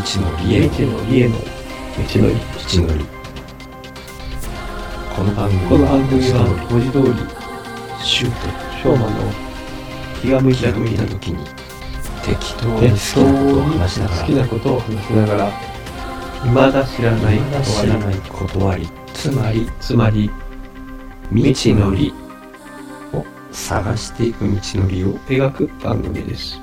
のりへ道のりへの道のり道のり。この番組は文字通りシュートショーマンの気が向いた気が向いた時に適当に好にきなことを話しながら好きなことを話しながら未だ知らないまだ知らない断りつまりつまり未知のりを探していく道のりを描く番組です。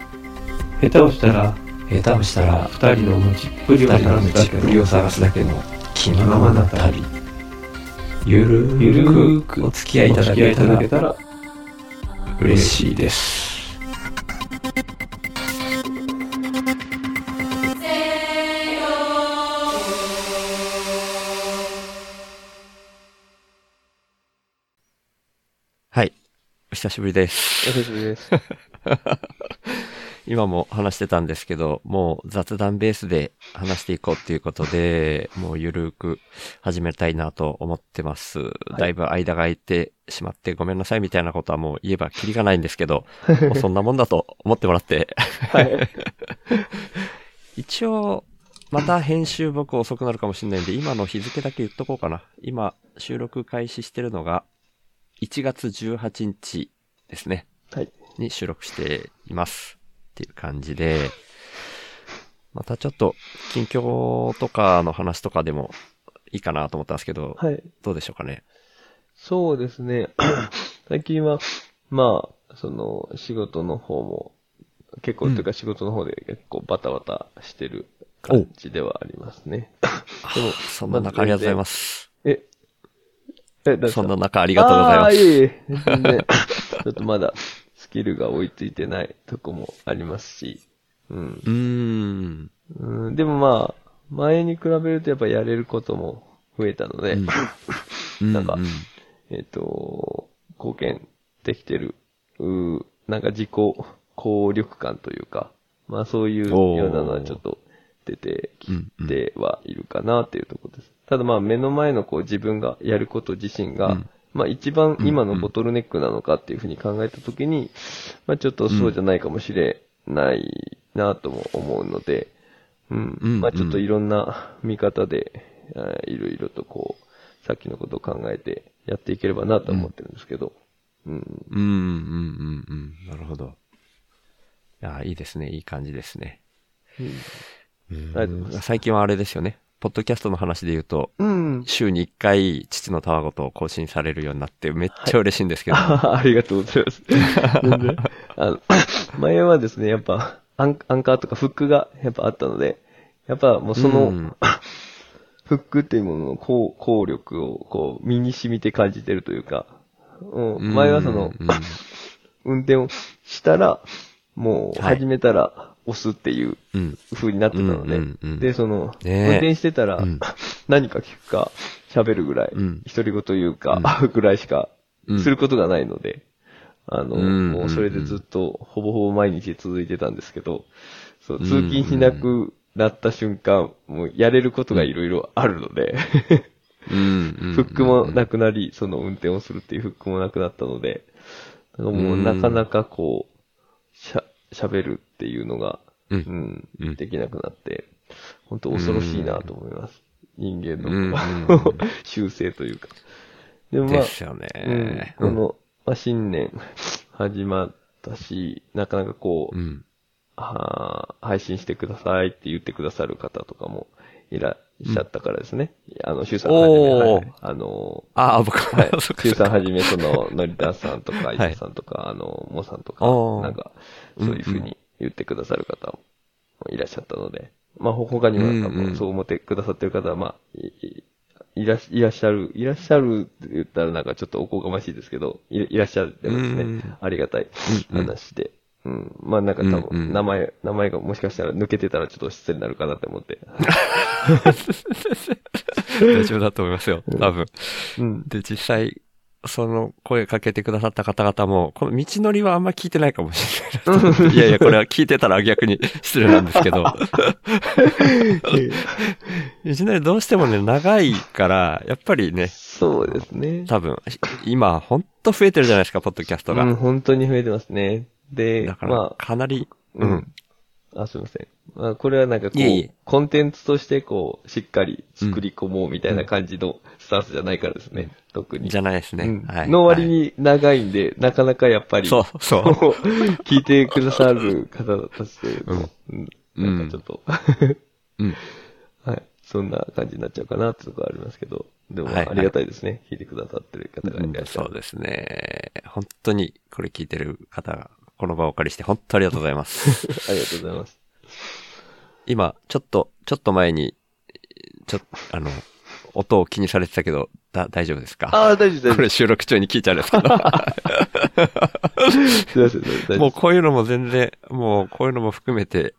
下手をしたら下手をしたら二人の持ちっぷりを二人の探すだけ道っぷりを探すだけの気のままな旅ゆるゆるくくお付き合いいただお付き合いいけたらただけたら嬉しいですはい。お久しぶりです。お久しぶりです 今も話してたんですけど、もう雑談ベースで話していこうっていうことで、もうゆるーく始めたいなと思ってます。だいぶ間が空いてしまってごめんなさいみたいなことはもう言えばキリがないんですけど、もうそんなもんだと思ってもらって。はい 一応、また編集僕遅くなるかもしれないんで、今の日付だけ言っとこうかな。今、収録開始してるのが、1月18日ですね。はいに収録しています。っていう感じで、またちょっと、近況とかの話とかでもいいかなと思ったんですけど、はいどうでしょうかね？そうですね。最近は、まあ、その、仕事の方も、結構、うんというか仕事の方で結構バタバタしてる感じではありますね。でもそんな中ありがとうございます。え、え、だそんな中ありがとうございます。いえいえ。全然、ちょっとまだ、スキルが追いついてないとこもありますし、うん。うーん。うん、でもまあ、前に比べるとやっぱやれることも増えたので、うん なんかうえっ、と、貢献できてる、うーなんか自己効力感というか、まあそういうようなのはちょっと出てきうんうんてはいるかなっていうところです。ただまあ目の前のこう自分がやること自身が、うんまあ一番今のボトルネックなのかっていうふうに考えたときに、まあちょっとそうじゃないかもしれないなとも思うので、うん。うんまあちょっといろんな見方で、いろいろとこう、さっきのことを考えてやっていければなと思ってるんですけど、うん。うん、うん、うん、うん。なるほど。いや、いいですね。いい感じですね。うん最近はあれですよね。ポッドキャストの話で言うと、うん。週に1回、父のたわごと更新されるようになって、めっちゃ嬉しいんですけど。あ ありがとうございます。全然あの、前はですね、やっぱ、アンアンカーとかフックがやっぱあったので、やっぱもうその、うん フックっていうものの効効力をこう身に染みて感じてるというか、うん、前はその、うん 運転をしたら、もうはい始めたら押すっていううん。風になってたので、うんうんうんで、その、ね。え運転してたら、うん。何か聞くか喋るぐらい、うん。独り言言うか、ぐらいしかうん。することがないので、あの、うんもうそれでずっとほぼほぼ毎日続いてたんですけど、そう、うん通勤しなくなった瞬間、もうやれることがいろいろあるので、フックもなくなり、その運転をするっていうフックもなくなったので、なんかもうなかなかこう、しゃ、喋るっていうのが、うんうん、うんできなくなって、本当恐ろしいなと思います。人間うんの 習性というか。でもまあ、ですよね。うん、この、まあ、新年始まったし、なかなかこう、うん。配信してくださいって言ってくださる方とかもいらっしゃったからですね。あの、シュウさんはじめ、おー。はい、あの、ああ、僕はい。は、そっ、かシュウそっか。さんはじめ、その、のりたさんとか、い。いささんとか、あの、モさんとかお、ー。なんか、そういうふうに言ってくださる方もいらっしゃったので、まあ、ほ他にもなんかうんうん。もうそう思ってくださってる方は、まあ、いいいらっしいらっしゃる、いらっしゃるって言ったらなんかちょっとおこがましいですけど、いいらっしゃってますね。うん。ありがたい話で。うん。まあなんか多うんう分、ん名前、名前がもしかしたら抜けてたらちょっと失礼になるかなって思って。大丈夫だと思いますよ。多分。うん。で、実際、その声かけてくださった方々も、この道のりはあんま聞いてないかもしれない。いやいや、これは聞いてたら逆に失礼なんですけど。道のりどうしてもね、長いから、やっぱりね、そうですね。多分、今、ほんと増えてるじゃないですか、ポッドキャストが。うん、本当に増えてますね。でだ、からま、かなり、あ、うん。あ、すいません。まあ、これはなんかこう、いえいえコンテンツとしてこう、しっかり作り込もうみたいな感じのスタンスじゃないからですね。特に。じゃないですね。うんはい。の割はいに長いんで、なかなかやっぱり、そうそうこ 聞いてくださる方たちというと、うんうんなんかちょっと、うん。はい。そんな感じになっちゃうかなってところはありますけど、でもはいはいありがたいですね。聞いてくださってる方がいらっしゃる。そうですね。本当にこれ聞いてる方が、この場をお借りして本当ありがとうございます。ありがとうございます。今、ちょっと、ちょっと前に、ちょっと、あの、音を気にされてたけど、だ、大丈夫ですか？ああ、大丈夫、大丈夫。これ収録中に聞いちゃうんですけど。すいません。もうこういうのも全然、もうこういうのも含めて、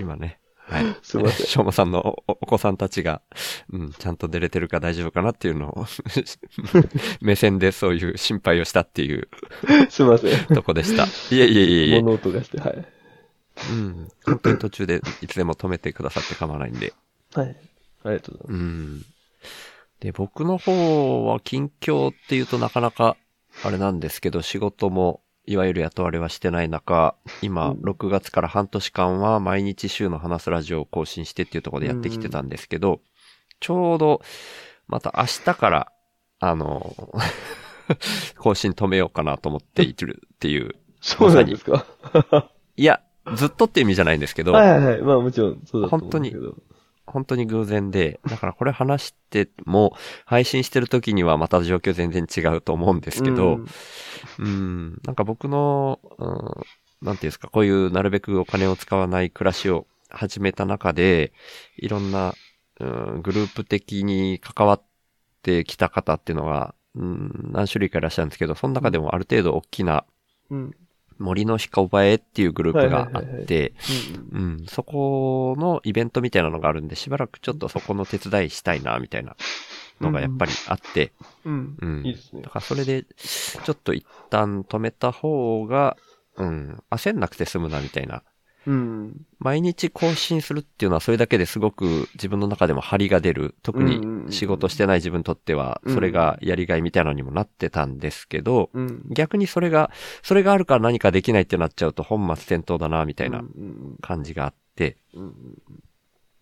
今ね、はい。すいませんしょうもさんのおお子さんたちが、うん、ちゃんと出れてるか大丈夫かなっていうのを、目線でそういう心配をしたっていう すいません。とこでした。いえいえいえいえ。物音がして、はい。うん。本当に途中でいつでも止めてくださって構わないんで。はい。ありがとうございまうん。で、僕の方は近況っていうとなかなか、あれなんですけど、仕事も、いわゆる雇われはしてない中、今、うん6月から半年間は毎日週の話すラジオを更新してっていうところでやってきてたんですけど、ちょうど、また明日から、あの、更新止めようかなと思っているっていう。す。そうなんですか？いや、ずっとって意味じゃないんですけど、はいはいはい。まあもちろんそうだと思うんですけど。本当に偶然で、だからこれ話しても、配信してる時にはまた状況全然違うと思うんですけど、うんうん、なんか僕の、うん、なんていうんですか、こういうなるべくお金を使わない暮らしを始めた中で、いろんな、うん、グループ的に関わってきた方っていうのが、うん、何種類かいらっしゃるんですけど、その中でもある程度大きなうん。森の鹿場へっていうグループがあって、うんうん、そこのイベントみたいなのがあるんで、しばらくちょっとそこの手伝いしたいな、みたいなのがやっぱりあって、うん。うん。いいですねだ。からそれで、ちょっと一旦止めた方が、うん、焦んなくて済むな、みたいな。うん。毎日更新するっていうのはそれだけですごく自分の中でも張りが出る。特に仕事してない自分にとっては、うんそれがやりがいみたいなのにもなってたんですけど、うん。逆にそれが、それがあるから何かできないってなっちゃうと本末転倒だな、みたいなうん感じがあって、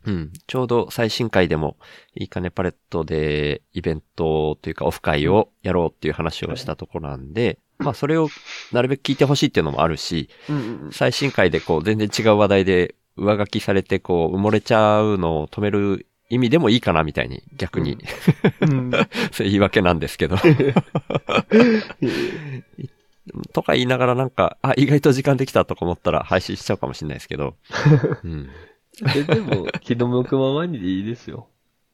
うん。ちょうど最新回でも、いいかねパレットでイベントというかオフ会をやろうっていう話をしたところなんで、まあそれをなるべく聞いてほしいっていうのもあるし、うんうん最新回でこう全然違う話題で上書きされてこう埋もれちゃうのを止める意味でもいいかなみたいに逆に、うん。そういう言い訳なんですけど。とか言いながらなんか、あ、意外と時間できたとか思ったら配信しちゃうかもしれないですけど。うん。ででも、気の向くままにでいいですよ。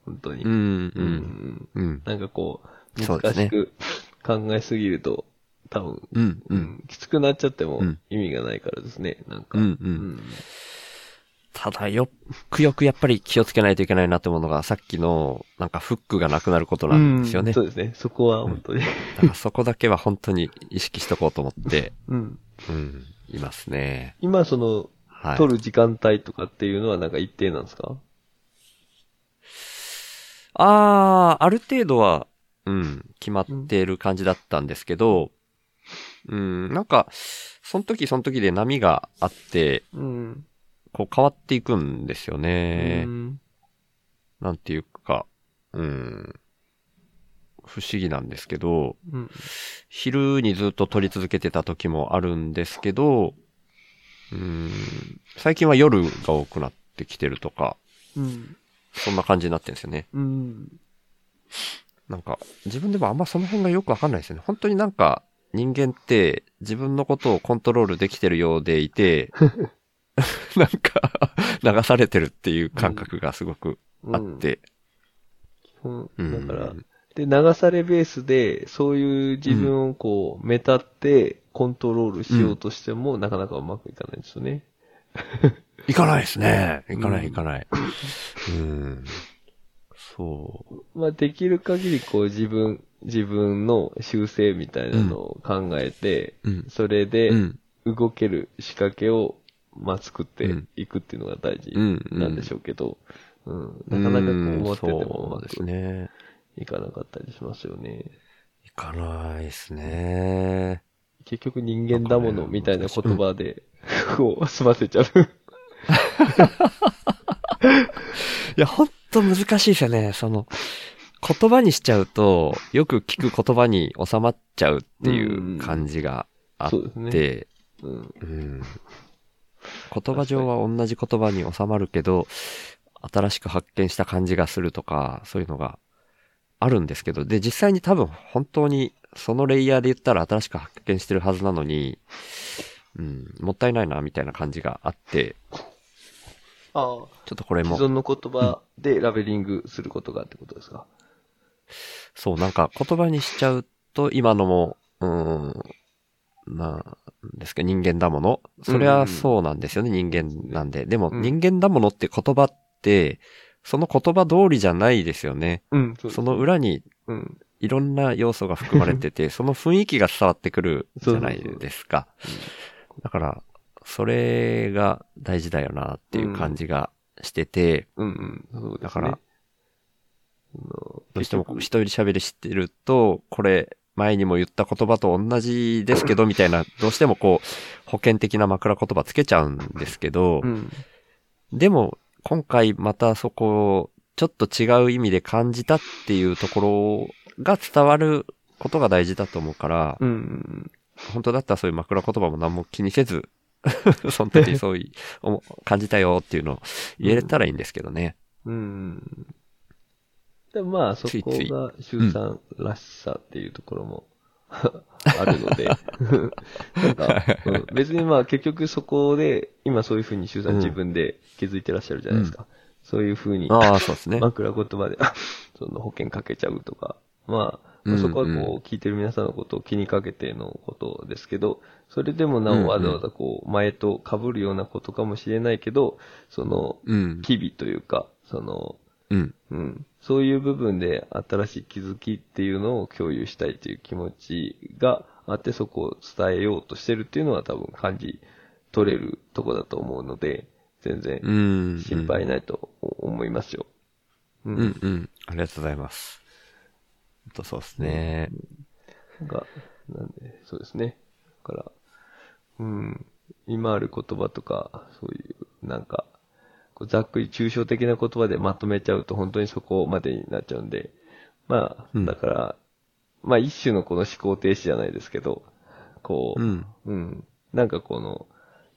本当に。うん、う、うんんうん。なんかこう、難しく考えすぎると、多分、うん、う。うんんきつくなっちゃってもうん意味がないからですね。なんか。うん、う。うんん。ただよ、くよくやっぱり気をつけないといけないなってものが、さっきの、なんかフックがなくなることなんですよね。そうですね。そこは本当に。だからそこだけは本当に意識しとこうと思って、うん。うん、いますね。今、その、はい。撮る時間帯とかっていうのはなんか一定なんですか？あー、ある程度は、うん、決まってる感じだったんですけど、うん、なんか、その時その時で波があって、うん。こう変わっていくんですよね。うんなんていうか、うん、不思議なんですけど、うん。昼にずっと撮り続けてた時もあるんですけど、うん、最近は夜が多くなってきてるとか、うん。そんな感じになってるんですよね。うん。なんか、自分でもあんまその辺がよくわかんないですよね。本当になんか、人間って自分のことをコントロールできてるようでいて、なんか、流されてるっていう感覚がすごくあって。うん。うんだから、で、流されベースで、そういう自分をこう、目立ってコントロールしようとしても、なかなかうまくいかないんですよね。いかないですね。いかなうんいいかない。うん。そまあ、できる限りこう自分、自分の修正みたいなのを考えて、う。うん。それでうん。動ける仕掛けを、まあ、作っていくっていうのが大事うん。なんでしょうけど、うん。なかなかこう思っててもうまくね。いかなかったりしますよね。いかないですね。結局人間だものみたいな言葉で、こう、済ませちゃう。いや、ほんと難しいですよね。その、言葉にしちゃうと、よく聞く言葉に収まっちゃうっていう感じがあって、そうですね。うん。うん言葉上は同じ言葉に収まるけど、新しく発見した感じがするとか、そういうのがあるんですけど、で、実際に多分本当にそのレイヤーで言ったら新しく発見してるはずなのに、うん、もったいないな、みたいな感じがあって、ああ。ちょっとこれも既、存の言葉でラベリングすることがってことですか、そう、なんか言葉にしちゃうと、今のも、うーん、なんですか、人間だもの。それはそうなんですよね、人間なんで。でも、うん人間だものって言葉って、その言葉通りじゃないですよね。うん、その裏にうん。いろんな要素が含まれてて、その雰囲気が伝わってくるじゃないですか。だから、それが大事だよなっていう感じがしてて、うん、うん。だからどうしても結局一人喋りしてると、これ、前にも言った言葉と同じですけど、みたいな、どうしてもこう、保険的な枕言葉つけちゃうんですけど、でも、今回またそこを、ちょっと違う意味で感じたっていうところが伝わることが大事だと思うから、本当だったらそういう枕言葉も何も気にせず、その時そういう、感じたよっていうのを言えたらいいんですけどね。うん。でもまあ、そこが、周さんらしさっていうところも、あるので、なんか、うん。別にまあ結局そこで、今そういうふうに周さんうん。自分で気づいてらっしゃるじゃないですか。そういうふうに、ああ、そうですね。枕言葉で、あその保険かけちゃうとか、まあ、そこはこう、うん聞いてる皆さんのことを気にかけてのことですけど、それでもなうんうんおわざわざこう、前と被るようなことかもしれないけど、その、うん。機微というか、その、うん。うん。そういう部分で新しい気づきっていうのを共有したいという気持ちがあって、そこを伝えようとしてるっていうのは多分感じ取れるとこだと思うので、全然うん。心配ないと思いますよ。ううん、うん。ありがとうございます。とそうですね。なんか、なんで、そうですね。だから、うん、今ある言葉とか、そういう、なんか、こうざっくり抽象的な言葉でまとめちゃうと本当にそこまでになっちゃうんで、まあ、うんだから、まあ一種のこの思考停止じゃないですけど、こう、うん。うん。なんかこの、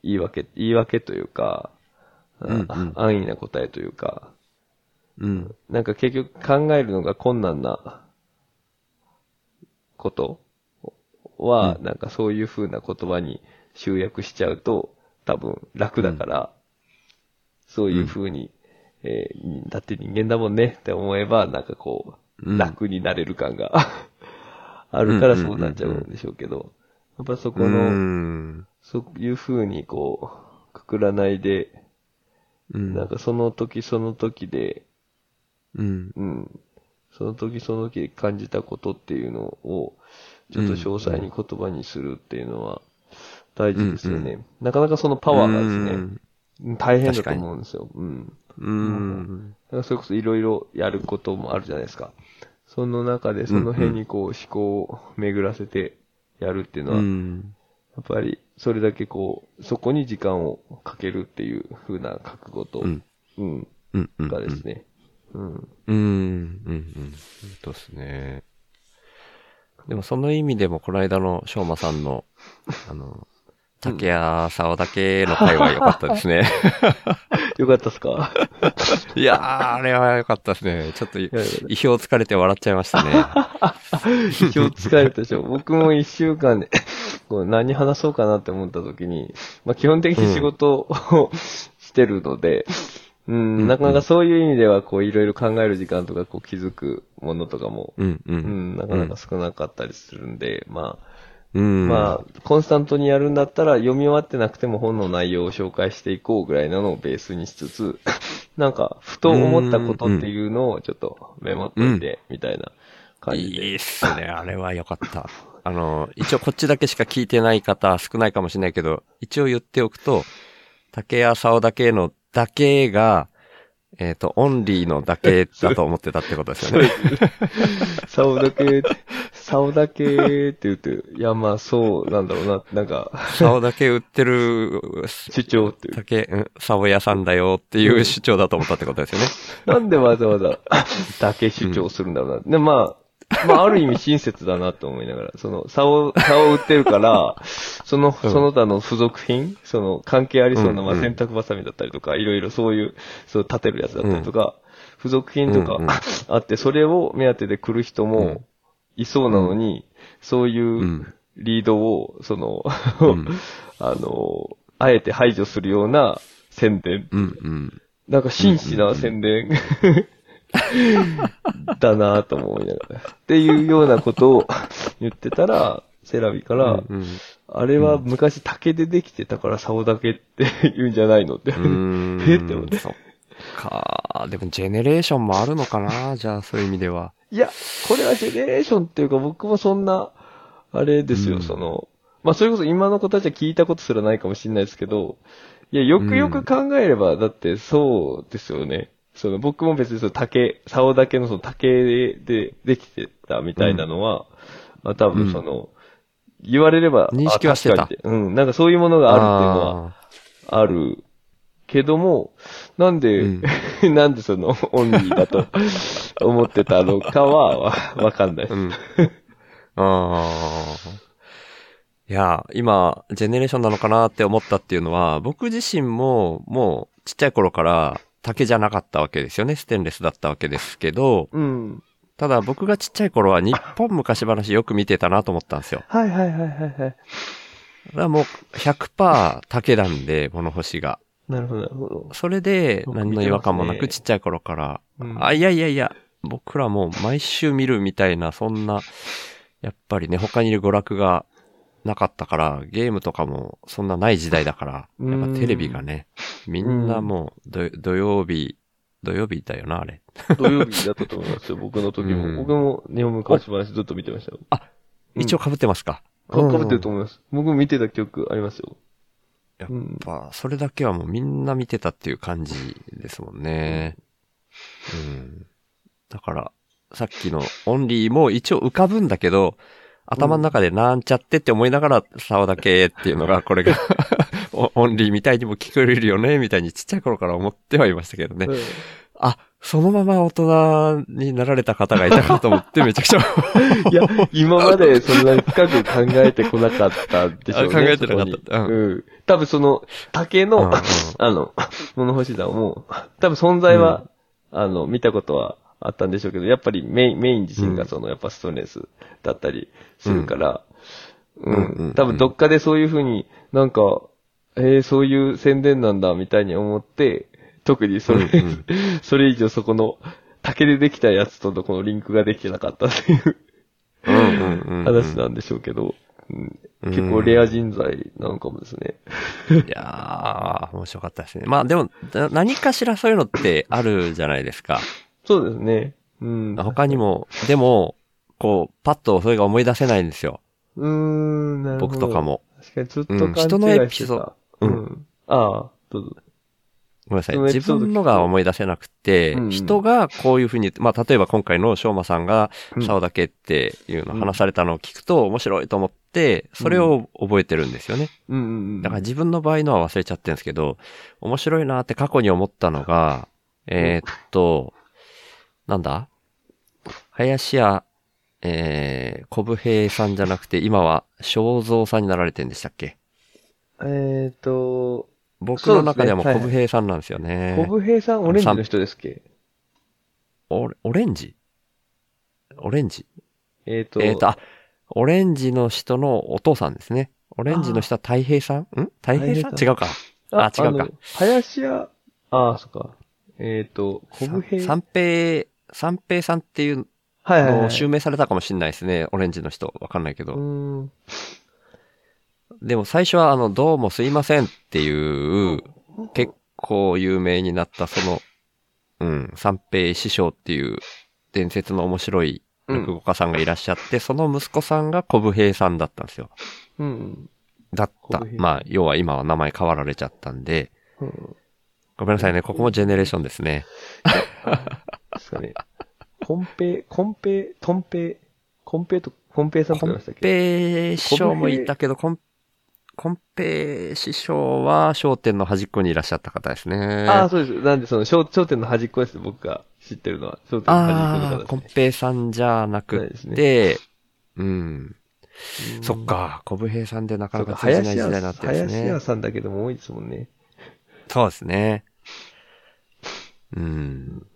言い訳、言い訳というか、あうんうん安易な答えというか、うん。なんか結局考えるのが困難なことは、なんかそういう風な言葉に集約しちゃうと、多分楽だから、そういう風に、えーだって人間だもんねって思えば、なんかこう、うん楽になれる感が あるからそうなっちゃうんでしょうけど、やっぱそこうの、ん。そういう風にこう、くくらないで、うん。なんかその時その時で、うん。うん。その時その時感じたことっていうのを、ちょっと詳細に言葉にするっていうのは大事ですよね。うんなかなかそのパワーがですうんね、大変だと思うんですよ。うん。うん。だからそれこそいろいろやることもあるじゃないですか。その中でその辺にこう思考を巡らせてやるっていうのは、うやん。っぱりそれだけこう、そこに時間をかけるっていう風な覚悟と、うん。うん、うん。うん。がですね。うん。うん。うん。うん。そうですね。でもその意味でも、この間の翔馬さん。の、あの、竹谷沢だけの会は良かったですね。よかったっすか？いやー、あれは良かったですね。ちょっと意表をつかれて笑っちゃいましたね。今日疲れたでしょ。僕も一週間で、こう何話そうかなって思った時に、まあ基本的に仕事を、してるので、うん、んなかなかそういう意味では、こういろいろ考える時間とか、こう気づくものとかも、うん、う。うんん、なかなか少なかったりするんで、まあ、うん。まあ、コンスタントにやるんだったら、読み終わってなくても本の内容を紹介していこうぐらいなのをベースにしつつ、なんか、ふと思ったことっていうのをちょっとメモっといて、みたいな感じで。いいっすね。あれは良かった。あの、一応こっちだけしか聞いてない方少ないかもしれないけど、一応言っておくと、竹谷竿だけのだけが、えっ、と、オンリーのだけだと思ってたってことですよね。そう だけ、竿だけって言って、いや、まあそうなんだろうな、なんか、竿だけ売ってる、主張っていう。竹、うん竿屋さんだよっていう主張だと思ったってことですよね。なんでわざわざ、だけ主張するんだろうな。で、まあ、まあ、ある意味親切だなと思いながら、その、竿、竿を売ってるから、その、うんその他の付属品、その、関係ありそうな、まあ、うんうん洗濯バサミだったりとか、いろいろそういう、そう、立てるやつだったりとか、付属品とかうんうんあって、それを目当てで来る人うんもいそうなのに、そういううんリードを、その、うん あの、あえて排除するような宣伝うん、うん。なんか真摯な宣伝 だなと思いながら。っていうようなことを 言ってたら、セラビから、うんうんあれは昔竹でできてたから竿だけって言うんじゃないのって。えって思って。そっか。でも、ジェネレーションもあるのかなじゃあ、そういう意味では。いや、これはジェネレーションっていうか僕もそんな、あれですよ、うん。その、まあそれこそ今の子たちは聞いたことすらないかもしれないですけど、いや、よくよく考えれば、だってそうですよね。その僕も別にその竹、竿だけのその竹でできてたみたいなのは、まあ多分その、言われれば、認識はしてた。うん、なんかそういうものがあるっていうのはああるけども、なんで、うん なんでそのオンリーだと思ってたのかはわわかんないです。ーうん。ああ。いや、今、ジェネレーションなのかなって思ったっていうのは、僕自身も、もう、ちっちゃい頃から、竹じゃなかったわけですよね。ステンレスだったわけですけど、うん。ただ僕がちっちゃい頃は日本昔話よく見てたなと思ったんですよ。はいはいはいはいはい。だからもう100%竹なんで、物干しが。なるほどなるほど。それで僕何の違和感もなくちっちゃい頃から、うんあ、いやいやいや、僕らもう毎週見るみたいな、そんな、やっぱりね、他にいる娯楽がなかったから、ゲームとかもそんなない時代だから、やっぱテレビがね、みんなもう土土曜日、土曜日だよな、あれ。土曜日だったと思いますよ、僕の時も。うん僕も日本昔話ずっと見てましたよ。うん一応被ってますか、かかぶってると思思います。僕も見てた記憶ありますよ。やっぱ、それだけはもうみんな見てたっていう感じですもんね。うん。だから、さっきのオンリーも一応浮かぶんだけど、頭の中でなんちゃってって思いながら、竿だけっていうのが、これが オオンリーみたいにも聞こえるよね、みたいにちっちゃい頃から思ってはいましたけどね。うんあ、そのまま大人になられた方がいたかと思ってめちゃくちゃ。いや、今までそんなに深く考えてこなかったでしょうね。あ考えてなかった。うん。うん。多分その、竹うんの、うん。あの、物干し団も、多分存在は、あの、見たことはあったんでしょうけど、やっぱりメイン、メイン自身がその、やっぱストレスだったりするから、ううんうんん。多分どっかでそういうふうになんか、えー、そういう宣伝なんだみたいに思って、特にそれ、うんうん それ以上そこの竹でできたやつとのこのリンクができてなかったっていう話なんでしょうけど、うん結構レア人材なのかもですね。いやー、面白かったですね。まあでも、な何かしらそういうのってあるじゃないですか。そうですね。うん。他にも、でも、こう、パッとそれが思い出せないんですよ。うーん、なるほど。僕とか。も。確かにずっとうん。人のエピソードう。うんああ、どうぞ。ごめんなさい。自分のが思い出せなくて、うん。人がこういうふうに、まあ例えば今回の翔馬さんが、うん。竿だけっていうのを話されたのを聞くと面白いと思って、それを覚えてるんですよね。うん。だから自分の場合のは忘れちゃってるんですけど、面白いなって過去に思ったのが、えーっと、なんだ？林家、えー、小武平さんじゃなくて、今は正蔵さんになられてるんでしたっけ？えっと、僕の中ではもうそうですね小武平さんなんですよね。小武平さん、オレンジの人ですっけ？オレオレンジ？オレンジ？えっと、えーっと、あ、オレンジの人のお父さんですね。オレンジの人は太平さん？ん？太平さん？違うか。あ違うかの林家、ああ、そっか。えっと、小武平。三平、三平さんっていうのをはいはいはい。襲名されたかもしれないですね。オレンジの人。わかんないけうど。でも最初はあの、どうもすいませんっていう、結構有名になったその、うん、三平師匠っていう伝説の面白い落語家さんがいらっしゃって、その息子さんが小武平さんだったんですよ。うん。だったまあ、要は今は名前変わられちゃったんで、うん。ごめんなさいね。ここもジェネレーションですね。ですかね。コンペイ、コンペイ、トンペイ、コンペイと、コンペイさんとコンかいましたっけ？ペイ師匠もいたけど、コン、コンペイ師匠は商店の端っこにいらっしゃった方ですね。ああ、そうです。なんで、その、商商店の端っこです。僕が知ってるのは。商店の端っこのあ方あ、コンですね。ペイさんじゃなくて、うん。うんそっ。か、コブヘイさんでなかなか通じない時代になってですね林家。さんだけでも多いですもんね。そうですね。うん。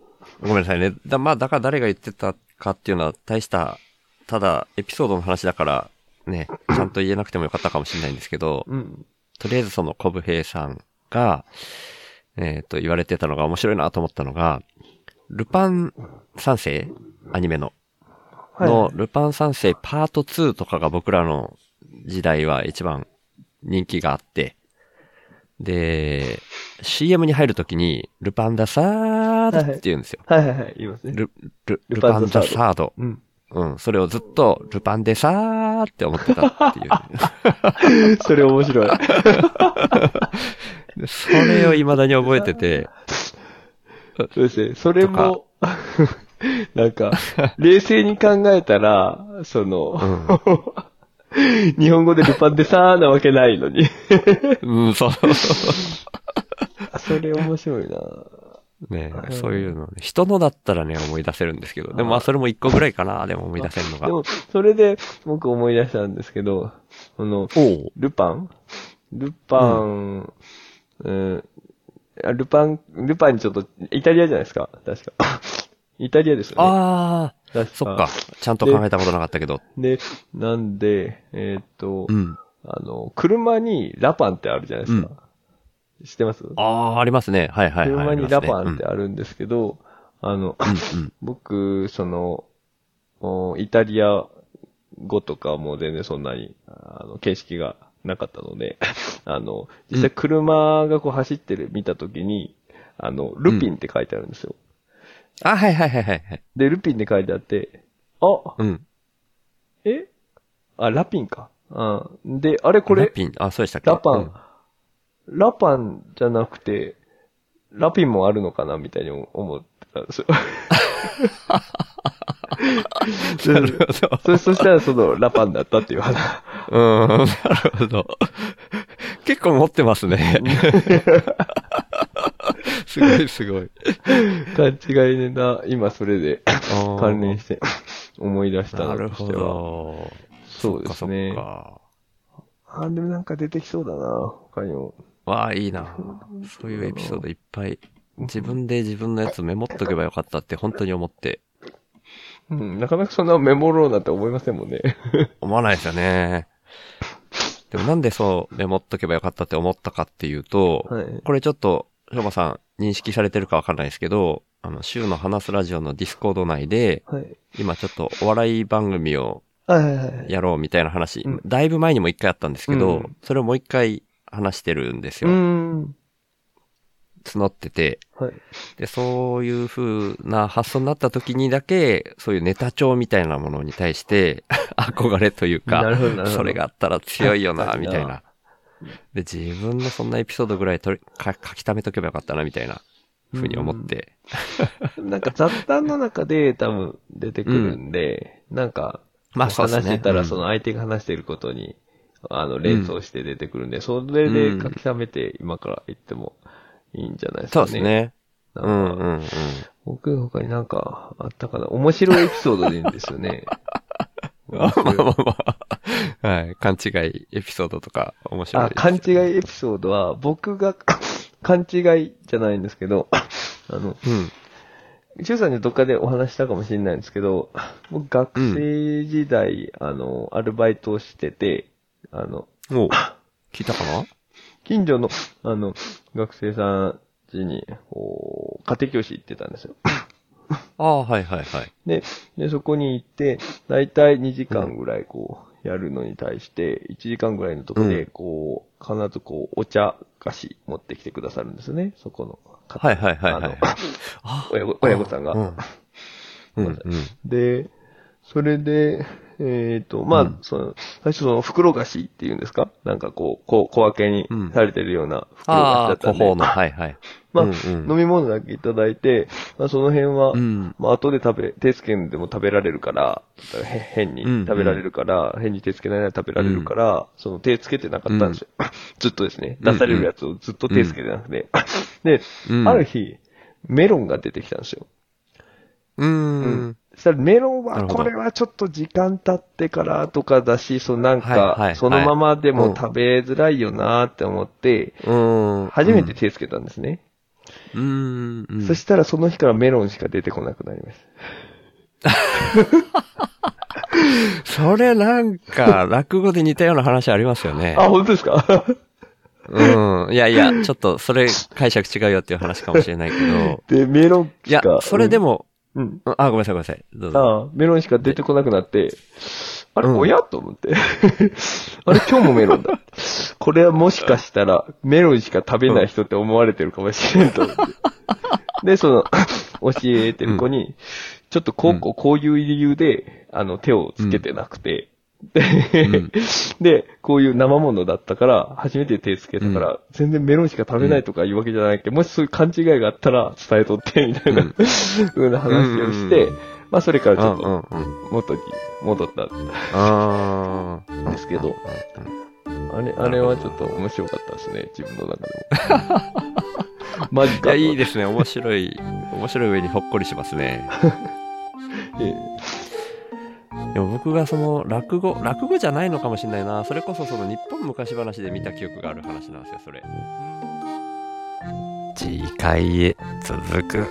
ごめんなさいね。だ、まあ、だから誰が言ってたかっていうのは大した、ただ、エピソードの話だから、ね、ちゃんと言えなくてもよかったかもしれないんですけど、うん。とりあえずそのコブヘイさんが、えっ、と、言われてたのが面白いなと思ったのが、ルパン三世アニメの。の、ルパン三世パート2とかが僕らの時代は一番人気があって、で、CM に入るときに、ルパンダサードって言うんですよ。はいはいはい、言いますね。ル、ル、ルルパンダサード。うん。うん。それをずっと、ルパンデサーって思ってたっていう。それ面白い。で それを未だに覚えてて、そうですね。それも、なんか、冷静に考えたら、その、日本語でルパンでさーなわけないのに。うん、そう。それ面白いなねうんそういうのね。人のだったらね、思い出せるんですけど。でもまあ、それも一個ぐらいかな、でも思い出せるのが。でも、それで僕思い出したんですけど、この、ルパン？ルパン、うん、あルパン、ルパンにちょっと、イタリアじゃないですか？確か。イタリアですよね。ああ、そっか。ちゃんと考えたことなかったけど。で、なんで、えーっと、うん。あの、車にラパンってあるじゃないですか。知ってます？ああ、ありますね。はいはいはい。車にラパンってああるんですけど、あの。僕、その、おイタリア語とかも全然そんなに、あの、形式がなかったので、あの、実際車がこう走ってる見たときに、あの、ルピンって書いてあるんですよ。うん。あ、はいはいはいはいはい。で、ルピンって書いてあって、あ、うん。え？あ、ラピンか。うん。で、あれこれ、ラピン、あ、そうでしたっけ？ラパン、うんラパンじゃなくて、ラピンもあるのかなみたいに思ってたんですよ。なるほど。そそしたらそのラパンだったっていう話。うん、なるほど。結構持ってますね。すごいすごい。勘違いねな、今それで関関連して思い出したなるほ。ど。そうですねあ、でもなんか出てきそうだな、他にも。わあ、いいな。そういうエピソードいっぱい。自分で自分のやつメモっとけばよかったって本当に思って。うん、なかなかそんなメモろうなんて思いませんもんね。思わないですよね。でもなんでそうメモっとけばよかったって思ったかっていうと、はい。これちょっと、しょうまさん認識されてるかわかんないですけど、あの、週の話すラジオのディスコード内で、はい。今ちょっとお笑い番組をはいはいはい。やろうみたいな話、うんだいぶ前にも一回あったんですけど、うんそれをもう一回話してるんですうよ。ん。募ってて。はい。で、そういう風な発想になった時にだけ、そういうネタ帳みたいなものに対して、憧れというか、それがあったら強いよな、みたいな。で、自分のそんなエピソードぐらい取りか書き溜めとけばよかったな、みたいな風に思って。なんか雑談の中で多分出てくるんで、なんか、まあ話してたらうんその相手が話していることに、あの、連想して出てくるんで、それで書き溜めて今から言ってもいいんじゃないですかね。そうですね。なうんうんうん。僕他になんかあったかな？面白いエピソードでいいんですよね。まあまあまあまあ。はい。勘違いエピソードとか面白いあ、です。勘違いエピソードは、僕が 勘違いじゃないんですけど、あの、うん。中さんにどっかでお話したかもしれないんですけど、僕学生時代、あの、アルバイトをしてて、あの、おう 聞いたかな？近所の、あの、学生さん家に、こう、家庭教師行ってたんですよ。ああ、はいはいはい。で、で、そこに行って、だいたい2時間ぐらいこう、やるのに対して、1時間ぐらいのとこで、うんこう、必ずこう、お茶菓子持ってきてくださるんですよね、そこの方。はいはいはいはいあのあ親御親御さんが。うん。で、それで、えっ、と、まあ、うんその、最初その袋菓子っていうんですか？なんかこう、こう小分けにうんされてるような袋菓子だったんで。個包の。はいはい。まあ、うんうん飲み物だけいただいて、まあ、その辺は、うん。まあ、後で食べ、手つけんでも食べられるから、へ変にうん食べられるから、変に手つけないなら食べられるから、その手つけてなかったんですよ。ずっとですね、うん出されるやつをずっと手つけてなくて。で、うんある日、メロンが出てきたんですよ。うーん。そしたらメロンは、これはちょっと時間経ってからとかだし、そうなんか、そのままでうんも食べづらいよなって思って、うん。初めて手つけたんですね。うん。うん。そしたらその日からメロンしか出てこなくなりました。それなんか、落語で似たような話ありますよね。あ、本当ですか？うん。いやいや、ちょっと、それ解釈違うよっていう話かもしれないけど。で、メロンいやそれでも、うん。うんあ、ごめんなさいごめんなさい。どうぞ。ああ、メロンしか出てこなくなって、あれ、うんおやと思って。あれ、今日もメロンだ。これはもしかしたら、メロンしか食べない人って思われてるかもしれんと思って。で、その、教えてる子に、ちょっとこう、こうこういう理由で、あの、手をつけてなくて、で、ん で、こういう生ものだったから、初めて手つけたから、全然メロンしか食べないとかいうわけじゃないけど、もしそういう勘違いがあったら伝えとって、みたいな、うんふうな話をして、うんまあそれからちうんょっとうんうん。元に戻ったんああ。ですけど、あれ、あれはちょっと面白かったですね、自分の中でも。マジかと。いや、いいですね。面白い、面白い上にほっこりしますね。えでも僕がその落語、落語じゃないのかもしれないな。それこそその日本昔話で見た記憶がある話なんですよ、それ。次回へ続く。